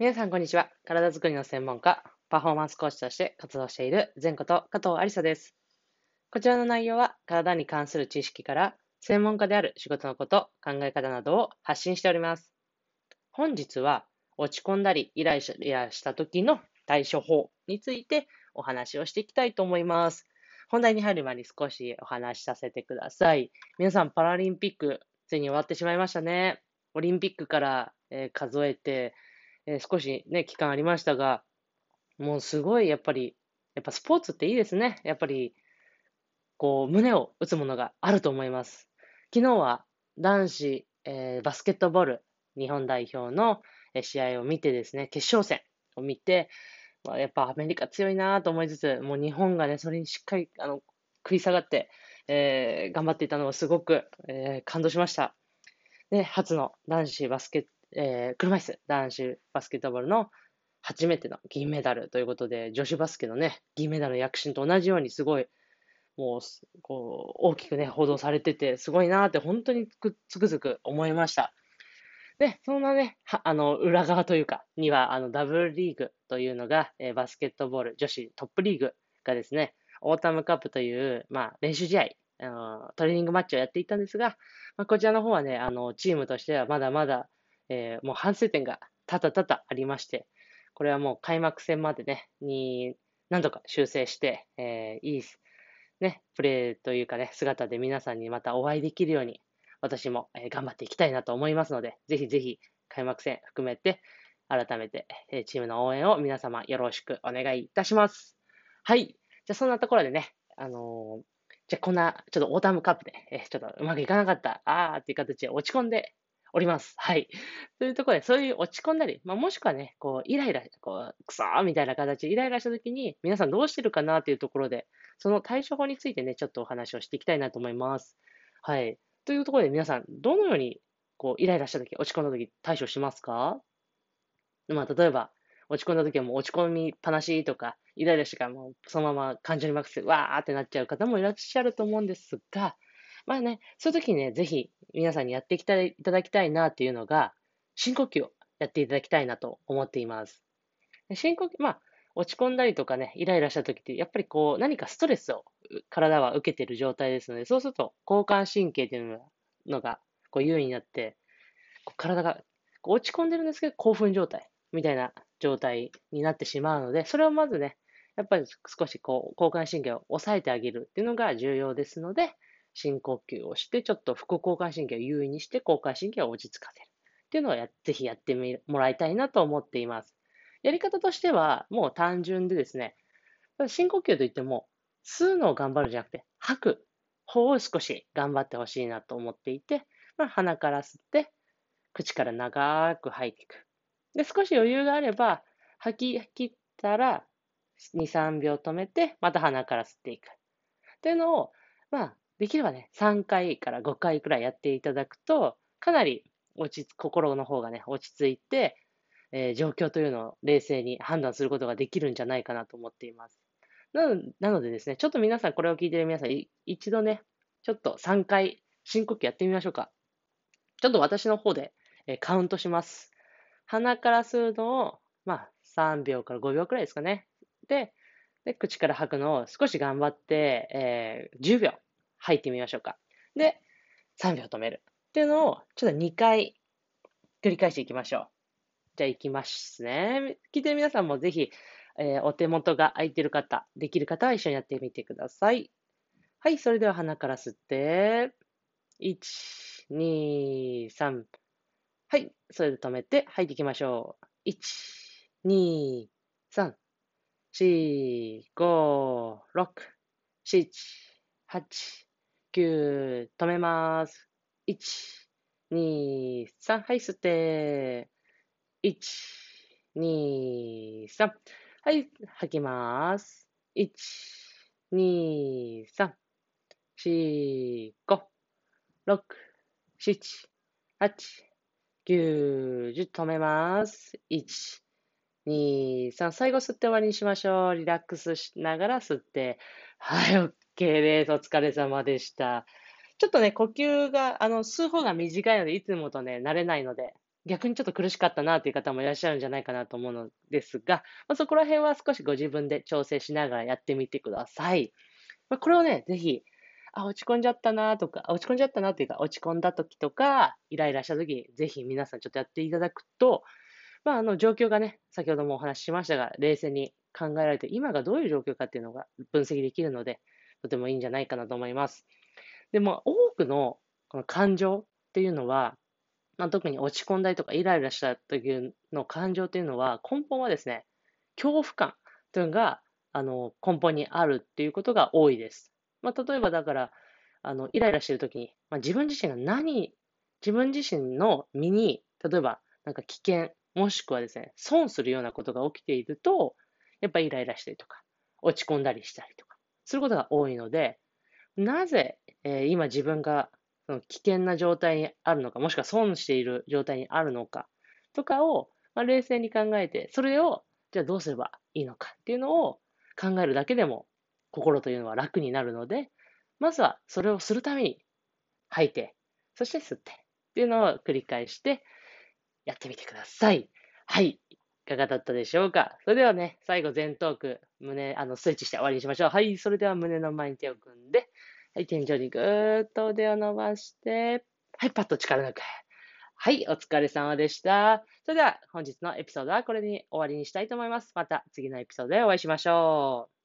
皆さん、こんにちは。体づくりの専門家、パフォーマンスコーチとして活動している前こと加藤ありさです。こちらの内容は、体に関する知識から、専門家である仕事のこと、考え方などを発信しております。本日は、落ち込んだり、イライラした時の対処法についてお話をしていきたいと思います。本題に入る前に少しお話しさせてください。皆さん、パラリンピック、ついに終わってしまいましたね。オリンピックから、えー、数えて、えー、少しね、期間ありましたが、もうすごいやっぱり、やっぱスポーツっていいですね。やっぱり、こう、胸を打つものがあると思います。昨日は男子、えー、バスケットボール日本代表の試合を見てですね、決勝戦を見て、まあ、やっぱアメリカ強いなと思いつつ、もう日本がね、それにしっかりあの食い下がって、えー、頑張っていたのをすごく、えー、感動しました。で、初の男子バスケ、えー、車椅子男子バスケットボールの初めての銀メダルということで、女子バスケのね、銀メダルの躍進と同じようにすごい、もう、こう、大きくね、報道されてて、すごいなって本当につくづく思いました。で、そんなね、あの、裏側というか、には、あの、ダブルリーグというのが、えー、バスケットボール女子トップリーグがですね、オータムカップという、まあ、練習試合、あのトレーニングマッチをやっていたんですが、まあ、こちらの方はね、あの、チームとしてはまだまだ、えー、もう反省点が多々多々ありまして、これはもう開幕戦までね、に、何度か修正して、えー、いい、ね、プレーというかね、姿で皆さんにまたお会いできるように、私も、え頑張っていきたいなと思いますので、ぜひぜひ開幕戦含めて、改めて、えチームの応援を皆様よろしくお願いいたします。はい。じゃあそんなところでね、あのー、じゃあこんな、ちょっとオータムカップで、えちょっとうまくいかなかった、あーっていう形で落ち込んでおります。はい。というところで、そういう落ち込んだり、まあ、もしくはね、こう、イライラ、こう、くそーみたいな形でイライラしたときに、皆さんどうしてるかなというところで、その対処法についてね、ちょっとお話をしていきたいなと思います。はい。というところで皆さん、どのようにこうイライラしたとき、落ち込んだとき対処しますか？まあ、例えば、落ち込んだときはもう落ち込みっぱなしとか、イライラしてからもうそのまま感情に任せて、わーってなっちゃう方もいらっしゃると思うんですが、まあね、そういうときにね、ぜひ皆さんにやっていきたいただきたいなっていうのが、深呼吸をやっていただきたいなと思っています。深呼吸、まあ、落ち込んだりとかね、イライラしたときって、やっぱりこう、何かストレスを体は受けている状態ですので、そうすると交感神経というのがこう優位になって、体が落ち込んでるんですけど、興奮状態みたいな状態になってしまうので、それをまずね、やっぱり少しこう交感神経を抑えてあげるっていうのが重要ですので、深呼吸をして、ちょっと副交感神経を優位にして、交感神経を落ち着かせるっていうのをやぜひやってみもらいたいなと思っています。やり方としては、もう単純でですね、深呼吸といっても、吸うのを頑張るじゃなくて、吐く方を少し頑張ってほしいなと思っていて、まあ、鼻から吸って、口から長く吐いていく。で、少し余裕があれば、吐き切ったら、2、3秒止めて、また鼻から吸っていく。っていうのを、まあ、できればね、3回から5回くらいやっていただくと、かなり落ち、心の方がね、落ち着いて、えー、状況というのを冷静に判断することができるんじゃないかなと思っています。なのなのでですね、ちょっと皆さん、これを聞いている皆さん、一度ね、ちょっと3回深呼吸やってみましょうか。ちょっと私の方で、えー、カウントします。鼻から吸うのを、まあ、3秒から5秒くらいですかね。で、で口から吐くのを少し頑張って、えー、10秒吐いてみましょうか。で、3秒止める。っていうのを、ちょっと2回繰り返していきましょう。じゃあ行きますね。聞いてる皆さんもぜひ、えー、お手元が空いてる方、できる方は一緒にやってみてください。はい、それでは鼻から吸って、1、2、3。はい、それで止めて吐いていきましょう。1、2、3、4、5、6、7、8、9、止めます。1、2、3、はい、吸って、1、2、3。はい、吐きます。1、2、3、4、5、6、7、8、9、10止めます。1、2、3、最後吸って終わりにしましょう。リラックスしながら吸って。はい、OK です。お疲れ様でした。ちょっとね、呼吸が、あの、吸う方が短いので、いつもとね、慣れないので、逆にちょっと苦しかったなという方もいらっしゃるんじゃないかなと思うのですが、まあ、そこら辺は少しご自分で調整しながらやってみてください。まあ、これをね、ぜひ、あ、落ち込んじゃったなとか、落ち込んじゃったなというか、落ち込んだ時とか、イライラした時に、ぜひ皆さんちょっとやっていただくと、まあ、あの、状況がね、先ほどもお話ししましたが、冷静に考えられて、今がどういう状況かっていうのが分析できるので、とてもいいんじゃないかなと思います。でも、多くのこの感情っていうのは、まあ、特に落ち込んだりとかイライラした時の感情っていうのは、根本はですね、恐怖感というのが、あの、根本にあるっていうことが多いです。まあ、例えばだから、あの、イライラしてる時に、まあ、自分自身が何、自分自身の身に、例えば、なんか危険、もしくはですね、損するようなことが起きていると、やっぱりイライラしたりとか、落ち込んだりしたりとか、することが多いので、なぜ、えー、今自分がその危険な状態にあるのか、もしくは損している状態にあるのかとかを、まあ、冷静に考えて、それをじゃあどうすればいいのかっていうのを考えるだけでも心というのは楽になるので、まずはそれをするために吐いて、そして吸ってっていうのを繰り返してやってみてください。はい。いかがだったでしょうか？それではね、最後前トーク、胸、あの、スイッチして終わりにしましょう。はい。それでは胸の前に手を組んで、はい。天井にぐーっと腕を伸ばして、はい。パッと力抜く。はい。お疲れ様でした。それでは本日のエピソードはこれに終わりにしたいと思います。また次のエピソードでお会いしましょう。